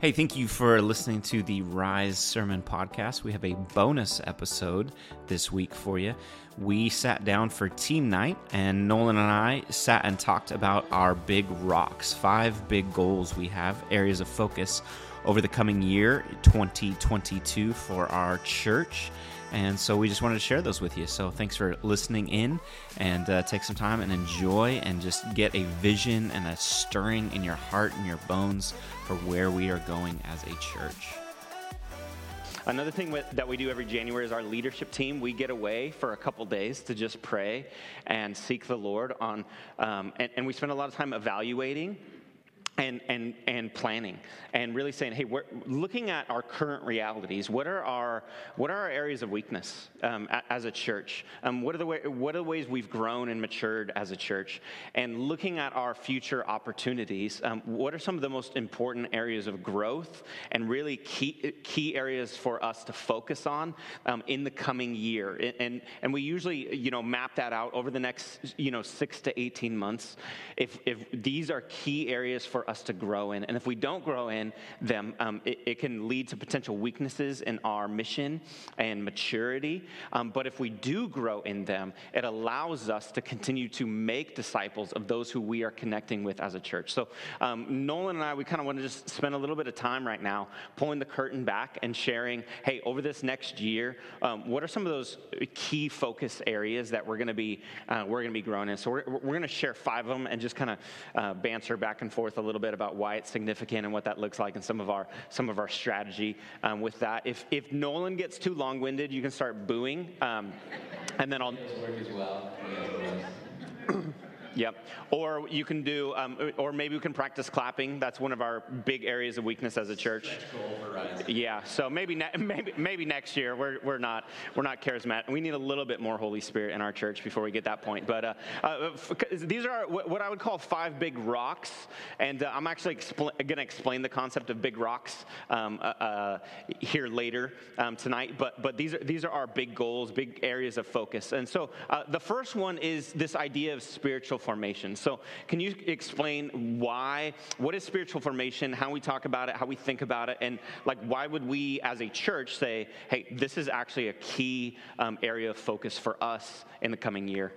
Hey, thank you for listening to the Rise Sermon Podcast. We have a bonus episode this week for you. We sat down for team night, and Nolan and I sat and talked about our big rocks, five big goals we have, areas of focus over the coming year, 2022, for our church. And so we just wanted to share those with you. So thanks for listening in and uh, take some time and enjoy and just get a vision and a stirring in your heart and your bones for where we are going as a church. Another thing that we do every January is our leadership team. We get away for a couple days to just pray and seek the Lord on, um, and, and we spend a lot of time evaluating and, and, and planning and really saying, hey, we're looking at our current realities. What are our, what are our areas of weakness um, as a church? Um, what, are the way, what are the ways we've grown and matured as a church? And looking at our future opportunities, um, what are some of the most important areas of growth and really key, key areas for us to focus on um, in the coming year? And, and we usually, you know, map that out over the next, you know, six to 18 months. If, if these are key areas for us to grow in. And if we don't grow in them, um, it, it, can lead to potential weaknesses in our mission and maturity. Um, but if we do grow in them, it allows us to continue to make disciples of those who we are connecting with as a church. So um, Nolan and I, we kind of want to just spend a little bit of time right now pulling the curtain back and sharing, hey, over this next year, um, what are some of those key focus areas that we're going to be uh, we're going to be growing in? So we're, we're going to share five of them and just kind of uh, banter back and forth a little little bit about why it's significant and what that looks like and some of our some of our strategy um, with that. If if Nolan gets too long winded, you can start booing, um, and then I'll. Work as well. Yep. Or you can do, um, or maybe we can practice clapping. That's one of our big areas of weakness as a church. Yeah. So maybe ne- maybe maybe next year we're, we're not we're not charismatic. We need a little bit more Holy Spirit in our church before we get that point. But uh, uh, these are what I would call five big rocks, and uh, I'm actually expl- going to explain the concept of big rocks um, uh, uh, here later um, tonight. But but these are these are our big goals, big areas of focus. And so uh, the first one is this idea of spiritual formation. So, can you explain why, what is spiritual formation, how we talk about it, how we think about it, and like why would we as a church say, hey, this is actually a key um, area of focus for us in the coming year?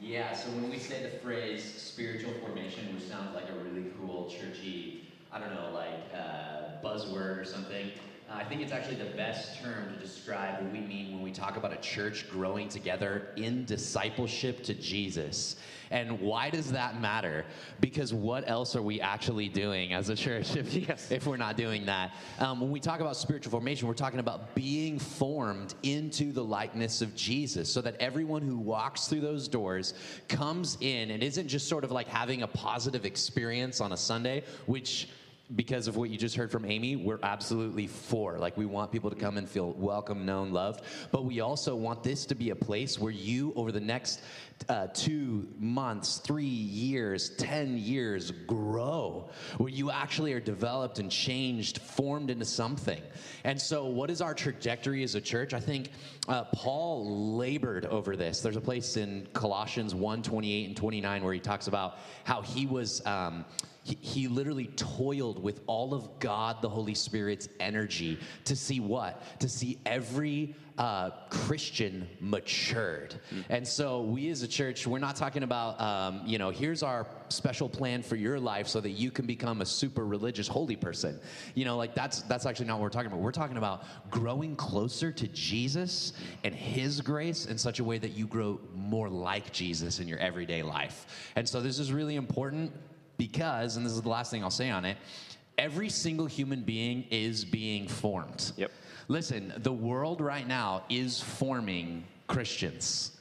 Yeah, so when we say the phrase spiritual formation, which sounds like a really cool, churchy, I don't know, like uh, buzzword or something, I think it's actually the best term to describe what we mean when we talk about a church growing together in discipleship to Jesus. And why does that matter? Because what else are we actually doing as a church if, yes. if we're not doing that? Um, when we talk about spiritual formation, we're talking about being formed into the likeness of Jesus so that everyone who walks through those doors comes in and isn't just sort of like having a positive experience on a Sunday, which because of what you just heard from Amy, we're absolutely for. Like, we want people to come and feel welcome, known, loved. But we also want this to be a place where you, over the next uh, two months, three years, 10 years, grow, where you actually are developed and changed, formed into something. And so, what is our trajectory as a church? I think uh, Paul labored over this. There's a place in Colossians 1 28 and 29 where he talks about how he was. Um, he, literally toiled with all of God, the Holy Spirit's energy to see what? To see every uh, Christian matured. And so we as a church, we're not talking about, um, you know, here's our special plan for your life so that you can become a super religious holy person. You know, like that's that's actually not what we're talking about. We're talking about growing closer to Jesus and His grace in such a way that you grow more like Jesus in your everyday life. And so this is really important because, and this is the last thing I'll say on it, every single human being is being formed. Yep. Listen, the world right now is forming Christians.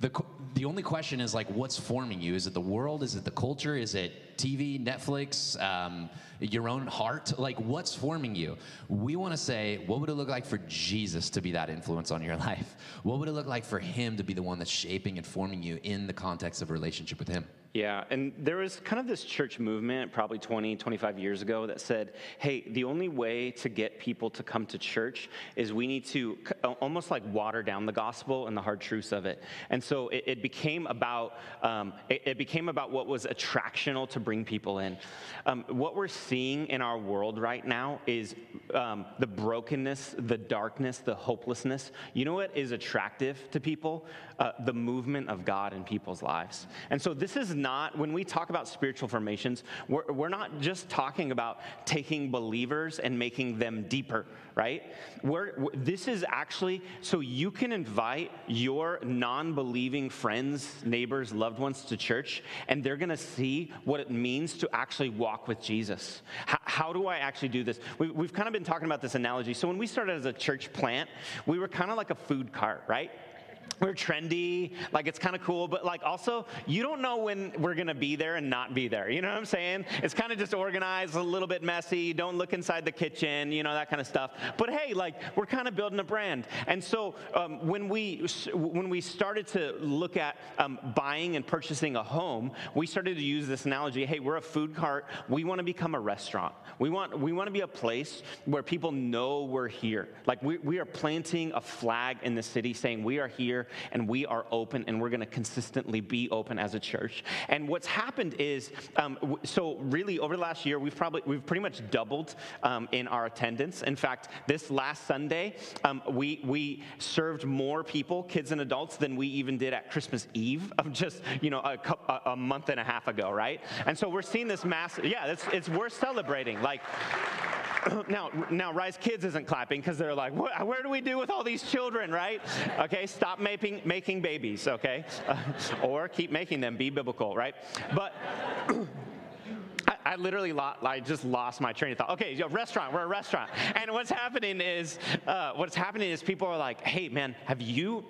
The, the only question is like, what's forming you? Is it the world? Is it the culture? Is it TV, Netflix, um, your own heart? Like, what's forming you? We want to say, what would it look like for Jesus to be that influence on your life? What would it look like for Him to be the one that's shaping and forming you in the context of a relationship with Him? Yeah, and there was kind of this church movement probably 20, 25 years ago that said, hey, the only way to get people to come to church is we need to almost like water down the gospel and the hard truths of it. And so it, it became about um, it, it, became about what was attractional to bring people in. Um, what we're seeing in our world right now is um, the brokenness, the darkness, the hopelessness. You know what is attractive to people? Uh, the movement of God in people's lives. And so this is not, when we talk about spiritual formations, we're, we're not just talking about taking believers and making them deeper, right? We're, this is actually so you can invite your non believing friends, neighbors, loved ones to church, and they're gonna see what it means to actually walk with Jesus. How, how do I actually do this? We, we've kind of been talking about this analogy. So when we started as a church plant, we were kind of like a food cart, right? We're trendy, like it's kind of cool, but like also, you don't know when we're gonna be there and not be there. You know what I'm saying? It's kind of just organized, a little bit messy. Don't look inside the kitchen, you know that kind of stuff. But hey, like we're kind of building a brand, and so um, when we when we started to look at um, buying and purchasing a home, we started to use this analogy. Hey, we're a food cart. We want to become a restaurant. We want we want to be a place where people know we're here. Like we, we are planting a flag in the city, saying we are here and we are open and we're going to consistently be open as a church. And what's happened is, um, so really over the last year, we've probably, we've pretty much doubled um, in our attendance. In fact, this last Sunday, um, we, we served more people, kids and adults, than we even did at Christmas Eve of just, you know, a, a month and a half ago, right? And so we're seeing this massive, yeah, it's, it's worth celebrating. Like, now, now, Rise Kids isn't clapping because they're like, where do we do with all these children, right? Okay, stop making, making babies, okay? Uh, or keep making them, be biblical, right? But. I, literally I just lost my train of thought. Okay, restaurant, we're a restaurant. And what's happening is, uh, what's happening is people are like, hey, man, have you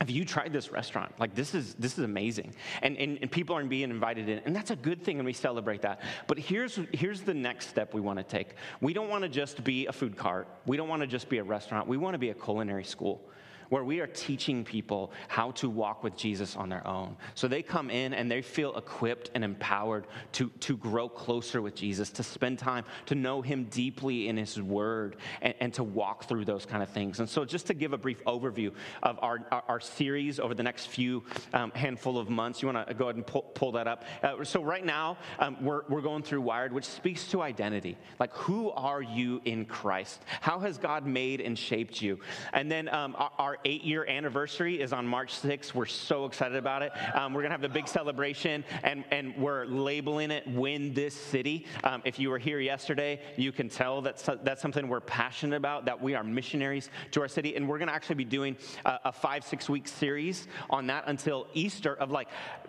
have you tried this restaurant? Like this is this is amazing. And, and, and people aren't being invited in. And that's a good thing and we celebrate that. But here's here's the next step we want to take. We don't want to just be a food cart. We don't want to just be a restaurant. We want to be a culinary school where we are teaching people how to walk with Jesus on their own. So they come in and they feel equipped and empowered to, to grow closer with Jesus, to spend time, to know him deeply in his word, and, and to walk through those kind of things. And so, just to give a brief overview of our, our, our series over the next few um, handful of months, you want to go ahead and pull, pull that up. Uh, so, right now, um, we're, we're going through Wired, which speaks to identity. Like, who are you in Christ? How has God made and shaped you? And then um, our, our eight year anniversary is on March 6th. We're so excited about it. Um, we're going to have the big celebration, and, and we're labeling it Win This City. Um, if you were here yesterday, you can tell that that's something we're passionate about, that we are missionaries to our city. And we're going to actually be doing a, a five, six week series on that until Easter of like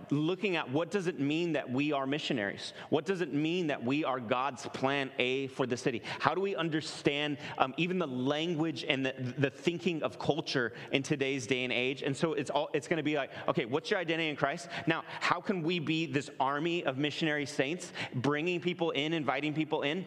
looking at what does it mean that we are missionaries? What does it mean that we are God's plan A for the city? How do we understand um, even the language and the, the thinking of culture in today's day and age. And so it's all it's going to be like, okay, what's your identity in Christ? Now, how can we be this army of missionary saints, bringing people in, inviting people in?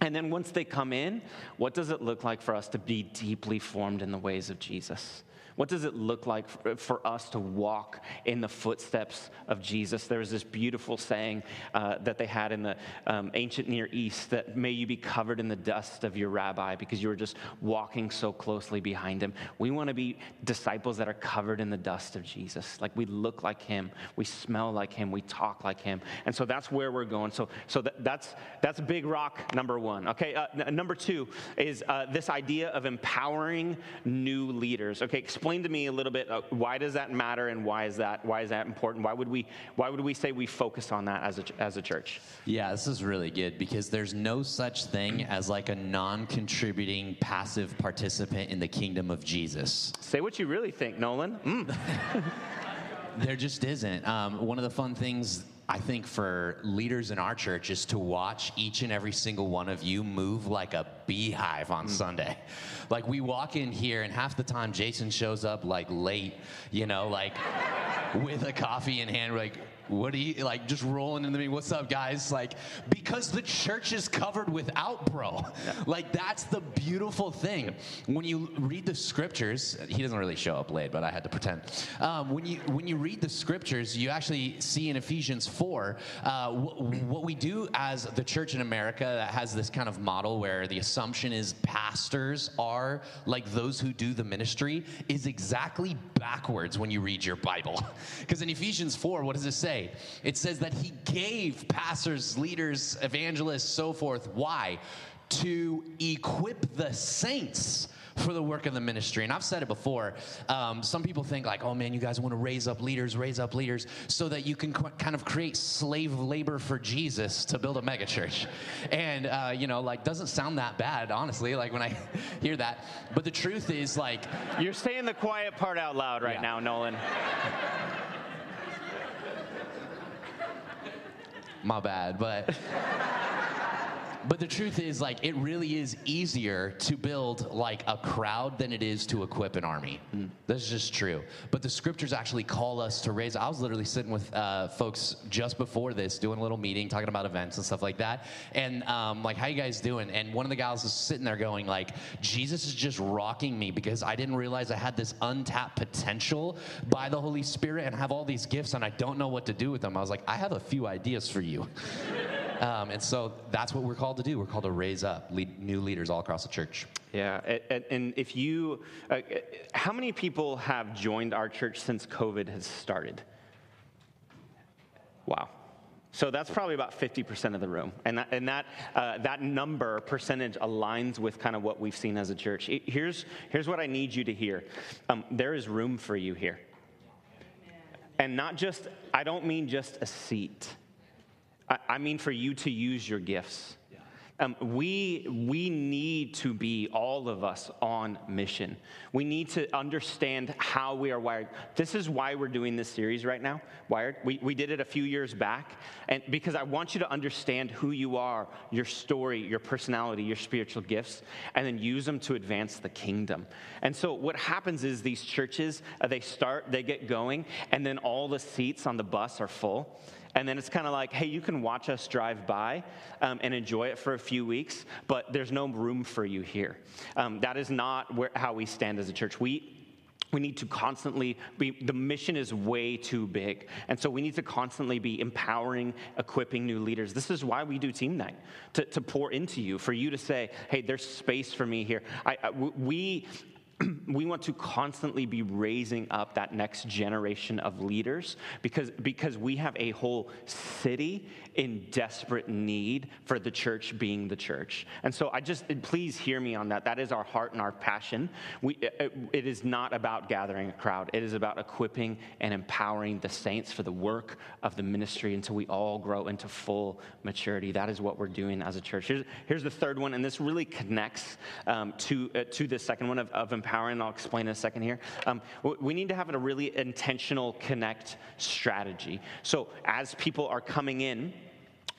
And then once they come in, what does it look like for us to be deeply formed in the ways of Jesus? What does it look like for us to walk in the footsteps of Jesus? There was this beautiful saying uh, that they had in the um, ancient Near East that may you be covered in the dust of your rabbi because you were just walking so closely behind him. We want to be disciples that are covered in the dust of Jesus. Like we look like him, we smell like him, we talk like him. And so that's where we're going. So, so that, that's, that's big rock number one. Okay, uh, n- number two is uh, this idea of empowering new leaders. Okay, explain to me a little bit uh, why does that matter and why is that why is that important? Why would we why would we say we focus on that as a as a church? Yeah, this is really good because there's no such thing as like a non-contributing passive participant in the kingdom of Jesus. Say what you really think, Nolan. Mm. there just isn't. Um, one of the fun things I think for leaders in our church is to watch each and every single one of you move like a beehive on mm. Sunday. Like we walk in here and half the time Jason shows up like late, you know, like with a coffee in hand, like what do you like just rolling into me what's up guys? Like because the church is covered without bro like that's the beautiful thing. When you read the scriptures he doesn't really show up late but i had to pretend. Um, when you when you read the scriptures you actually see in ephesians 4 uh, wh- what we do as the church in america that has this kind of model where the assumption is pastors are like those who do the ministry is exactly backwards when you read your bible. Because in ephesians 4 what does it say it says that he gave pastors, leaders, evangelists, so forth. Why? To equip the saints for the work of the ministry. And I've said it before. Um, some people think like, oh man, you guys want to raise up leaders, raise up leaders, so that you can qu- kind of create slave labor for Jesus to build a megachurch. And uh, you know, like, doesn't sound that bad, honestly. Like when I hear that. But the truth is, like, You're saying the quiet part out loud right Yeah. now, Nolan. My bad but but the truth is like it really is easier to build like a crowd than it is to equip an army. That's just true. But the scriptures actually call us to raise i was literally sitting with uh, folks just before this doing a little meeting talking about events and stuff like that. And um, like how you guys doing? And one of the guys was sitting there going like jesus is just rocking me because i didn't realize i had this untapped potential by the holy spirit and have all these gifts and i don't know what to do with them. I was like i have a few ideas for you um, and so that's what we're called to do. We're called to raise up lead, new leaders all across the church. Yeah, a- a- and if you, uh, how many people have joined our church since COVID has started? Wow. So that's probably about 50% of the room. And that, and that, uh, that number, percentage, aligns with kind of what we've seen as a church. Here's, here's what I need you to hear um, there is room for you here. And not just, I don't mean just a seat, I, I mean for you to use your gifts. Um, we, we need to be, all of us, on mission. We need to understand how we are wired. This is why we're doing this series right now, Wired. We, we did it a few years back, and because I want you to understand who you are, your story, your personality, your spiritual gifts, and then use them to advance the kingdom. And so what happens is these churches, uh, they start, they get going, and then all the seats on the bus are full. And then it's kind of like, hey, you can watch us drive by um, and enjoy it for a few weeks, but there's no room for you here. Um, that is not where, how we stand as a church. We, we need to constantly be, the mission is way too big. And so we need to constantly be empowering, equipping new leaders. This is why we do Team Night, to, to pour into you, for you to say, hey, there's space for me here. I, I- we, we want to constantly be raising up that next generation of leaders because, because we have a whole city in desperate need for the church being the church. And so I just, please hear me on that. That is our heart and our passion. We, it, is not about gathering a crowd, it is about equipping and empowering the saints for the work of the ministry until we all grow into full maturity. That is what we're doing as a church. Here's, here's the third one, and this really connects um, to, uh, to the second one of, of empowering. I'll explain in a second here. Um, we need to have a really intentional connect strategy. So as people are coming in,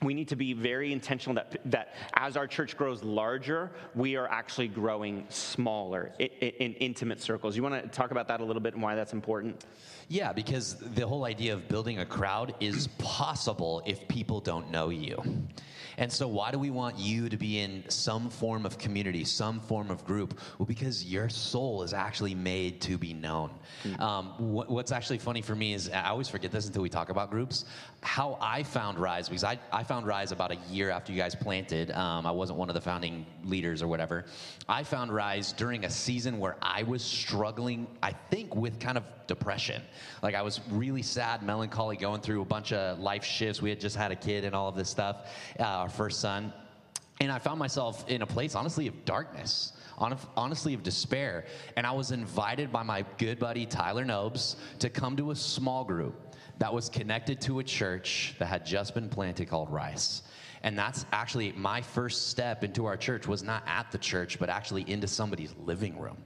we need to be very intentional that, that as our church grows larger, we are actually growing smaller in, in intimate circles. You want to talk about that a little bit and why that's important? Yeah, because the whole idea of building a crowd is possible if people don't know you. And so, why do we want you to be in some form of community, some form of group? Well, because your soul is actually made to be known. Um, what, what's actually funny for me is I always forget this until we talk about groups. How I found Rise, because I, I found Rise about a year after you guys planted. Um, I wasn't one of the founding leaders or whatever. I found Rise during a season where I was struggling, I think, with kind of depression. Like I was really sad, melancholy, going through a bunch of life shifts. We had just had a kid and all of this stuff, uh, our first son. And I found myself in a place, honestly, of darkness, honestly, of despair. And I was invited by my good buddy Tyler Nobes to come to a small group that was connected to a church that had just been planted called Rise. And that's actually my first step into our church was not at the church, but actually into somebody's living room.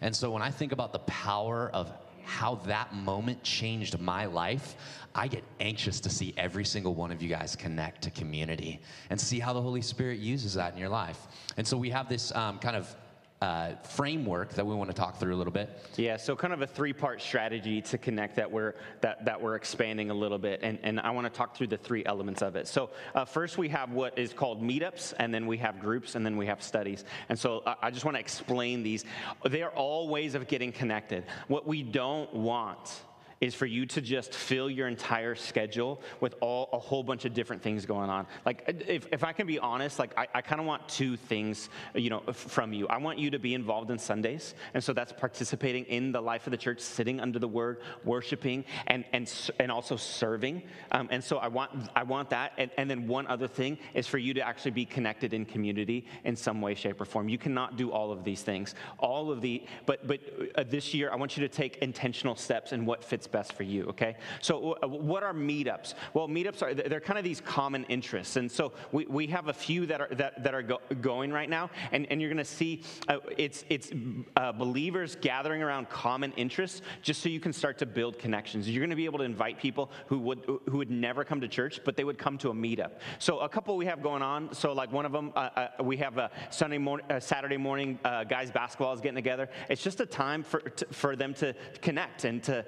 And so when I think about the power of how that moment changed my life, I get anxious to see every single one of you guys connect to community and see how the Holy Spirit uses that in your life. And so we have this um, kind of uh, framework that we want to talk through a little bit. Yeah, so kind of a three-part strategy to connect that we're that, that we're expanding a little bit, and, and I want to talk through the three elements of it. So uh, first we have what is called meetups, and then we have groups, and then we have studies. And so I, I just want to explain these. They are all ways of getting connected. What we don't want is for you to just fill your entire schedule with all a whole bunch of different things going on. Like, if, if I can be honest, like I, I kind of want two things, you know, from you. I want you to be involved in Sundays, and so that's participating in the life of the church, sitting under the Word, worshiping, and and and also serving. Um, and so I want I want that. And, and then one other thing is for you to actually be connected in community in some way, shape, or form. You cannot do all of these things. All of the, but but uh, this year I want you to take intentional steps in what fits best for you, okay? So, uh, what are meetups? Well, meetups are, they're kind of these common interests. And so, we, we have a few that are, that, that are go, going right now. And, and you're going to see uh, it's, it's uh, believers gathering around common interests just so you can start to build connections. You're going to be able to invite people who would, who would never come to church, but they would come to a meetup. So, a couple we have going on. So, like one of them, uh, uh we have a Sunday morning, Saturday morning, uh, guys basketball is getting together. It's just a time for, for them to connect and to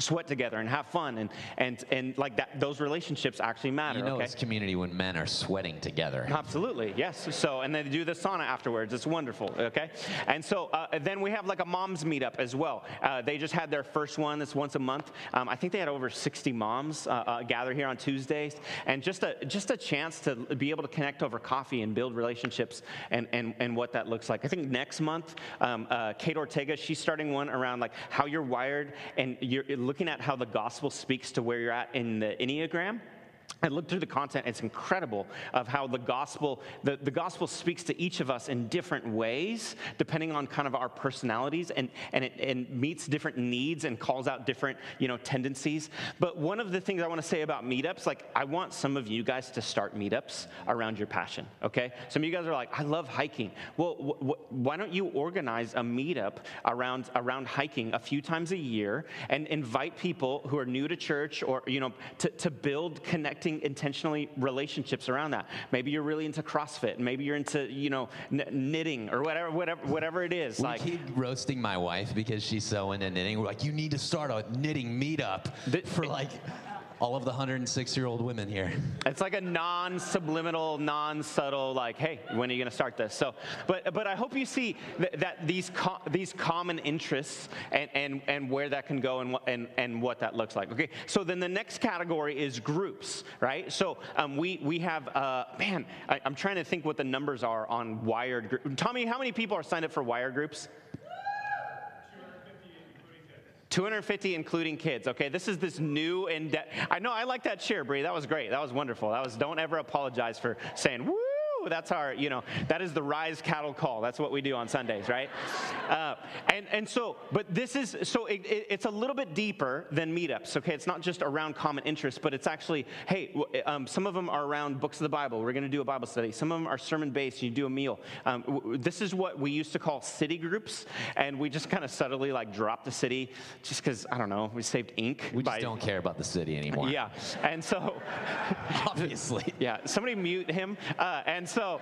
sweat together and have fun and and and like that those relationships actually matter you know okay? it's community when men are sweating together. Absolutely yes. So and they do the sauna afterwards. It's wonderful okay? And so uh, then we have like a moms meetup as well. Uh, they just had their first one this once a month. Um, i think they had over 60 moms uh, uh, gather here on tuesdays. And just a just a chance to be able to connect over coffee and build relationships and and, and what that looks like. I think next month um, uh, kate ortega she's starting one around like how you're wired and you're looking at how the gospel speaks to where you're at in the Enneagram. I looked through the content, it's incredible of how the gospel, the, the gospel speaks to each of us in different ways, depending on kind of our personalities, and, and it and meets different needs and calls out different, you know, tendencies. But one of the things I want to say about meetups, like I want some of you guys to start meetups around your passion, okay? Some of you guys are like, I love hiking. Well, wh- wh- why don't you organize a meetup around, around hiking a few times a year and invite people who are new to church or, you know, to, to build connecting intentionally relationships around that. Maybe you're really into CrossFit. Maybe you're into, you know, n- knitting or whatever, whatever, whatever it is. We like keep roasting my wife because she's so into knitting. We're like, you need to start a knitting meetup the, for like all of the 106 year old women here. It's like a non subliminal, non subtle, like, hey, when are you going to start this? So, but, but I hope you see that, that these, co- these common interests and, and, and where that can go and, and, and what that looks like. Okay, so then the next category is groups, right? So um, we, we have, uh, man, I, I'm trying to think what the numbers are on Wired. Group. Tommy, how many people are signed up for Wired groups? 250 including kids. Okay, this is this new and I know I like that cheer, Bree. That was great. That was wonderful. That was don't ever apologize for saying woo that's our, you know, that is the rise cattle call. That's what we do on Sundays, right? Uh, and, and so, but this is, so it, it, it's a little bit deeper than meetups, okay? It's not just around common interests, but it's actually, hey, um, some of them are around books of the Bible. We're going to do a Bible study. Some of them are sermon based. You do a meal. Um, w- this is what we used to call city groups, and we just kind of subtly like dropped the city just because, I don't know, we saved ink. We just don't care about the city anymore. Yeah. And so, obviously. Yeah. Somebody mute him. Uh, and so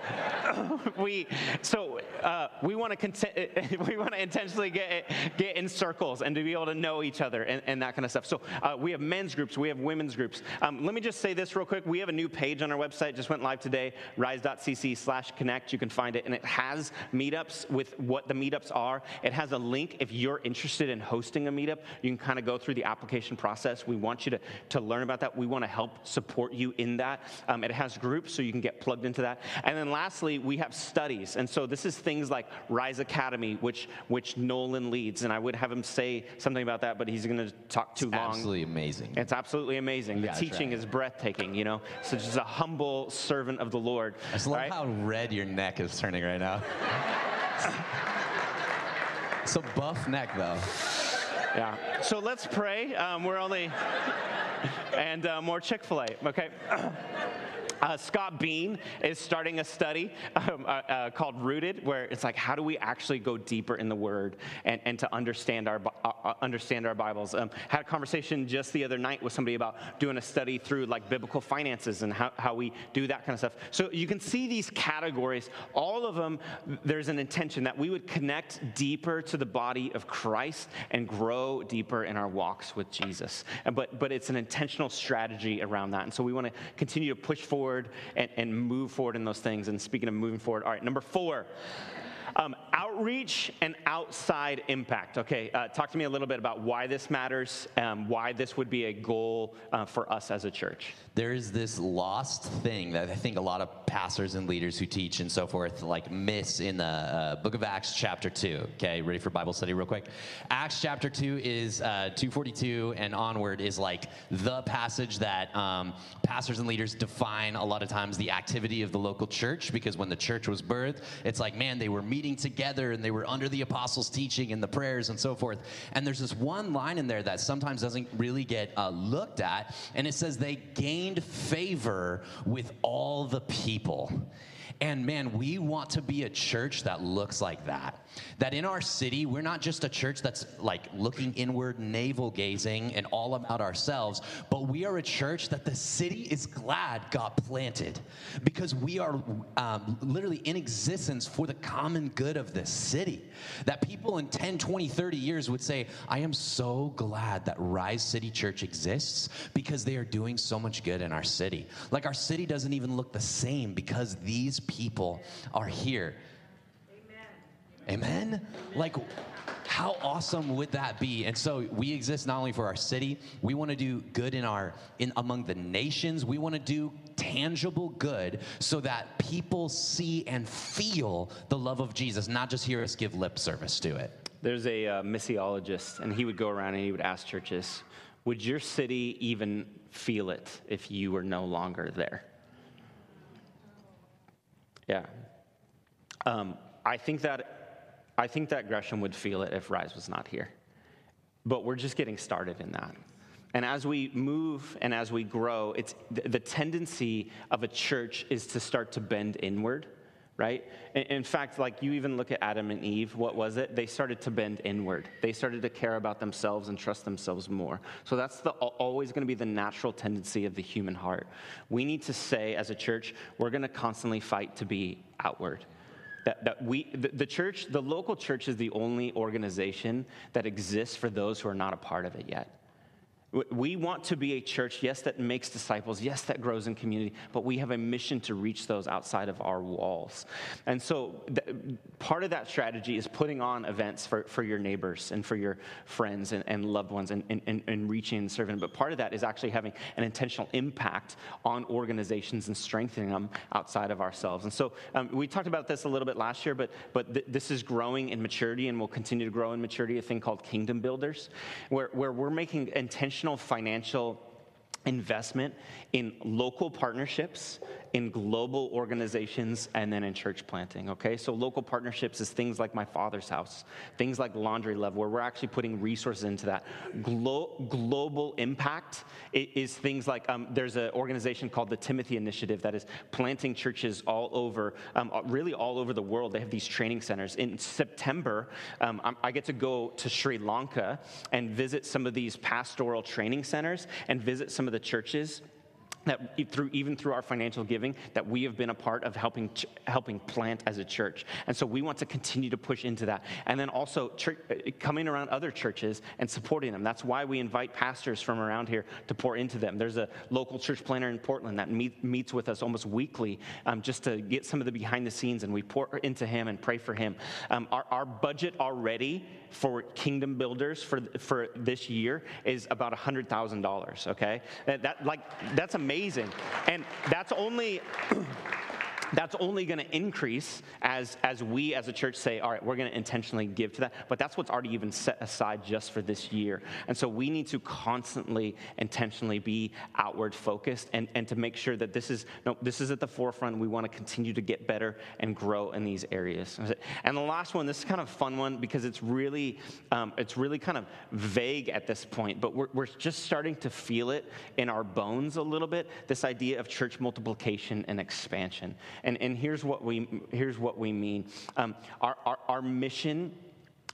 we so uh, we want to content, we want to intentionally get get in circles and to be able to know each other and, and that kind of stuff. So uh, we have men's groups, we have women's groups. Um, let me just say this real quick. We have a new page on our website. Just went live today. Rise.cc/connect. You can find it, and it has meetups with what the meetups are. It has a link if you're interested in hosting a meetup. You can kind of go through the application process. We want you to to learn about that. We want to help support you in that. Um, it has groups, so you can get plugged into that. And then lastly, we have studies. And so this is things like Rise Academy, which, which Nolan leads. And I would have him say something about that, but he's going to talk too it's long. Absolutely amazing. It's absolutely amazing. The teaching is breathtaking, you know? So just a humble servant of the Lord. I just love right? how red your neck is turning right now. so buff neck, though. Yeah. So let's pray. Um, we're only, and uh, more Chick fil A, okay? Uh, Scott Bean is starting a study um, uh, uh, called Rooted, where it's like, how do we actually go deeper in the Word and, and to understand our uh, uh, understand our Bibles? Um, had a conversation just the other night with somebody about doing a study through like biblical finances and how, how we do that kind of stuff. So you can see these categories. All of them, there's an intention that we would connect deeper to the body of Christ and grow deeper in our walks with Jesus. But but it's an intentional strategy around that, and so we want to continue to push forward forward and, and move forward in those things. And speaking of moving forward, all right, number four. Outreach and outside impact. Okay, uh, talk to me a little bit about why this matters, um, why this would be a goal uh, for us as a church there's this lost thing that I think a lot of pastors and leaders who teach and so forth like miss in the uh, book of Acts chapter 2. Okay, ready for Bible study real quick? Acts chapter 2 is uh, 242 and onward is like the passage that um, pastors and leaders define a lot of times the activity of the local church because when the church was birthed, it's like, man, they were meeting together and they were under the apostles' teaching and the prayers and so forth. And there's this one line in there that sometimes doesn't really get uh, looked at, and it says they gained favor with all the people. And man, we want to be a church that looks like that. That in our city, we're not just a church that's like looking inward, navel gazing, and all about ourselves, but we are a church that the city is glad got planted because we are um, literally in existence for the common good of this city. That people in 10, 20, 30 years would say, I am so glad that Rise City Church exists because they are doing so much good in our city. Like our city doesn't even look the same because these people are here. Amen? Amen? Like, how awesome would that be? And so we exist not only for our city, we want to do good in our in among the nations. We want to do tangible good so that people see and feel the love of Jesus, not just hear us give lip service to it. There's a uh, missiologist, and he would go around and he would ask churches, "Would your city even feel it if you were no longer there?" Yeah. Um, I think that I think that Gresham would feel it if Rise was not here. But we're just getting started in that. And as we move and as we grow, it's the tendency of a church is to start to bend inward, right? In fact, like you even look at Adam and Eve, what was it? They started to bend inward. They started to care about themselves and trust themselves more. So that's the, always going to be the natural tendency of the human heart. We need to say as a church, we're going to constantly fight to be outward that, that we, the, the church, the local church is the only organization that exists for those who are not a part of it yet. We want to be a church, yes, that makes disciples, yes, that grows in community, but we have a mission to reach those outside of our walls. And so, th- part of that strategy is putting on events for, for your neighbors and for your friends and, and loved ones and, and, and reaching and serving. But part of that is actually having an intentional impact on organizations and strengthening them outside of ourselves. And so, um, we talked about this a little bit last year, but, but th- this is growing in maturity and will continue to grow in maturity, a thing called Kingdom Builders, where, where we're making intentional intentional financial investment in local partnerships in global organizations and then in church planting okay? So local partnerships is things like my father's house things like laundry love where we're actually putting resources into that. Glo- global impact is things like um, there's an organization called the timothy initiative that is planting churches all over um, really all over the world. They have these training centers. In september um, i get to go to sri lanka and visit some of these pastoral training centers and visit some of the churches that through even through our financial giving that we have been a part of helping helping plant as a church. And so we want to continue to push into that. And then also church, uh, coming around other churches and supporting them. That's why we invite pastors from around here to pour into them. There's a local church planter in portland that meet, meets with us almost weekly um, just to get some of the behind the scenes and we pour into him and pray for him. Um, our, our budget already for kingdom builders for, for this year is about $100000 okay? That, that like that's amazing amazing. And that's only. That's only going to increase as, as we as a church say, all right, we're going to intentionally give to that. But that's what's already even set aside just for this year. And so we need to constantly, intentionally be outward focused and, and to make sure that this is, no, this is at the forefront. We want to continue to get better and grow in these areas. And the last one, this is kind of a fun one because it's really, um, it's really kind of vague at this point, but we're, we're just starting to feel it in our bones a little bit, this idea of church multiplication and expansion. And, and here's, what we, here's what we mean. Um, our, our, our mission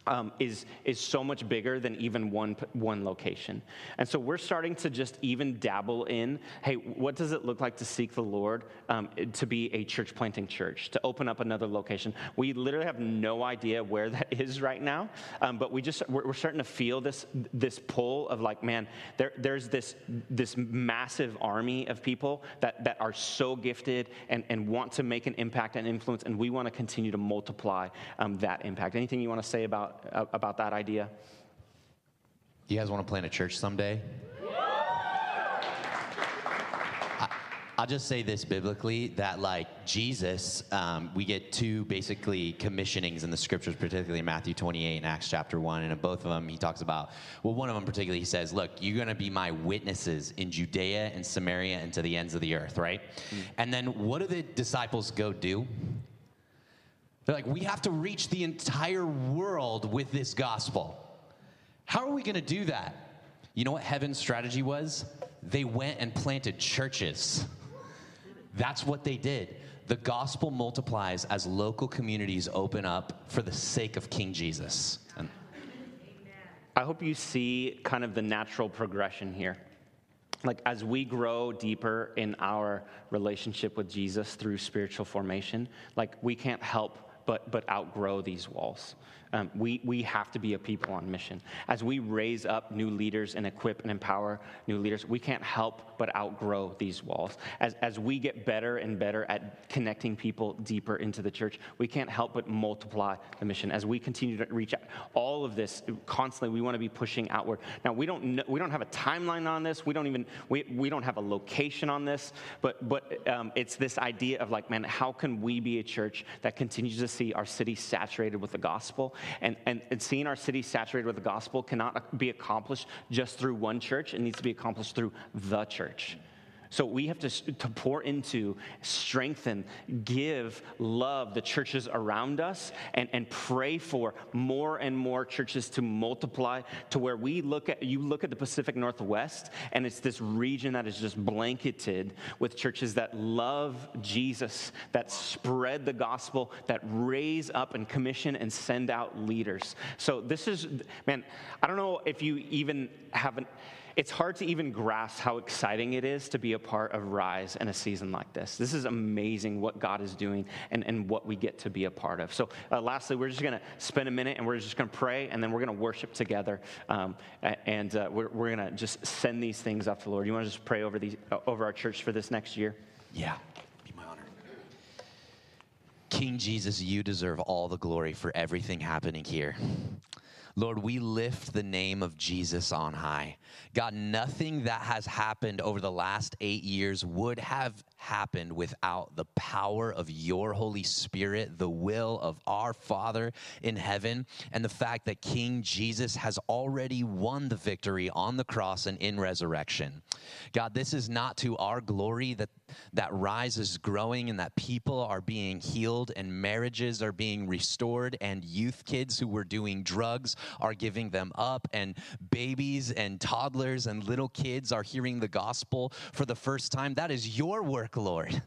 um, is, is so much bigger than even one, one location. And so we're starting to just even dabble in hey, what does it look like to seek the Lord um, to be a church planting church, to open up another location? We literally have no idea where that is right now, um, but we just, we're, we're, starting to feel this, this pull of like, man, there, there's this, this massive army of people that, that are so gifted and, and want to make an impact and influence, and we want to continue to multiply um, that impact. Anything you want to say about about that idea? You guys want to plant a church someday? I'll just say this biblically that, like Jesus, um, we get two basically commissionings in the scriptures, particularly Matthew 28 and Acts chapter 1. And in both of them, he talks about, well, one of them particularly, he says, Look, you're going to be my witnesses in Judea and Samaria and to the ends of the earth, right? Mm. And then what do the disciples go do? They're like, we have to reach the entire world with this gospel. How are we going to do that? You know what heaven's strategy was? They went and planted churches. That's what they did. The gospel multiplies as local communities open up for the sake of King Jesus. And I hope you see kind of the natural progression here. Like, as we grow deeper in our relationship with Jesus through spiritual formation, like, we can't help but, but outgrow these walls. Um, we, we have to be a people on mission. As we raise up new leaders and equip and empower new leaders, we can't help but outgrow these walls. As, as we get better and better at connecting people deeper into the church, we can't help but multiply the mission. As we continue to reach out, all of this constantly, we want to be pushing outward. Now, we don't, know, we don't have a timeline on this. We don't even, we, we don't have a location on this, but, but um, it's this idea of like, man, how can we be a church that continues to see our city saturated with the gospel and, and, and seeing our city saturated with the gospel cannot be accomplished just through one church. It needs to be accomplished through the church. So we have to, to pour into, strengthen, give, love the churches around us, and, and pray for more and more churches to multiply to where we look at, you look at the Pacific Northwest, and it's this region that is just blanketed with churches that love Jesus, that spread the gospel, that raise up and commission and send out leaders. So this is, man, I don't know if you even haven't it's hard to even grasp how exciting it is to be a part of Rise in a season like this. This is amazing what God is doing and, and what we get to be a part of. So, uh, lastly, we're just going to spend a minute and we're just going to pray and then we're going to worship together. Um, and uh, we're, we're going to just send these things up to the Lord. You want to just pray over, these, uh, over our church for this next year? Yeah. Be my honor. King Jesus, you deserve all the glory for everything happening here. Lord, we lift the name of Jesus on high. God, nothing that has happened over the last eight years would have happened without the power of your Holy Spirit, the will of our Father in heaven, and the fact that King Jesus has already won the victory on the cross and in resurrection. God, this is not to our glory that that rise is growing and that people are being healed and marriages are being restored and youth kids who were doing drugs are giving them up and babies and toddlers and little kids are hearing the gospel for the first time. That is your work, Lord.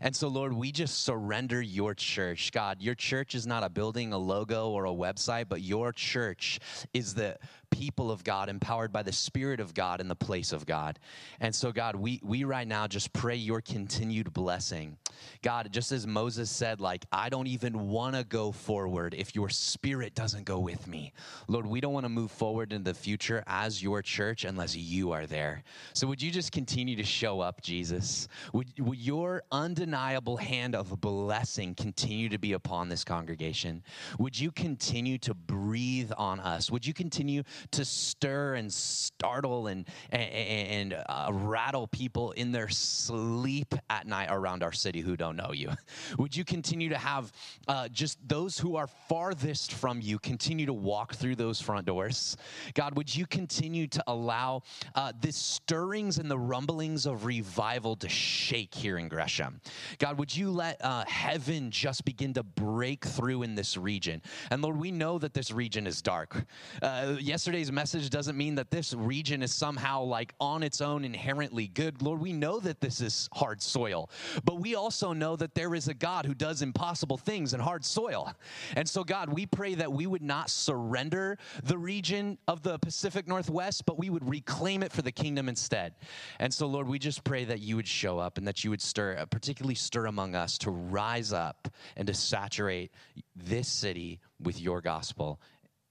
And so, Lord, we just surrender your church. God, your church is not a building, a logo, or a website, but your church is the people of God, empowered by the Spirit of God in the place of God. And so, God, we, we right now just pray your continued blessing. God, just as Moses said, like, I don't even want to go forward if your Spirit doesn't go with me. Lord, we don't want to move forward in the future as your church unless you are there. So, would you just continue to show up, Jesus? Would, would your undeniable hand of blessing continue to be upon this congregation? Would you continue to breathe on us? Would you continue to stir and startle and, and, and uh, rattle people in their sleep at night around our city who don't know you? Would you continue to have uh, just those who are farthest from you continue to walk through those front doors? God, would you continue to allow uh, the stirrings and the rumblings of revival to shake here in Gresham? God, would you let uh, heaven just begin to break through in this region? And Lord, we know that this region is dark. Uh, yesterday's message doesn't mean that this region is somehow like on its own inherently good. Lord, we know that this is hard soil, but we also know that there is a God who does impossible things in hard soil. And so, God, we pray that we would not surrender the region of the Pacific Northwest, but we would reclaim it for the kingdom instead. And so, Lord, we just pray that you would show up and that you would stir, uh, particularly stir among us to rise up and to saturate this city with your gospel.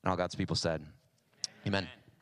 And all God's people said. Amen.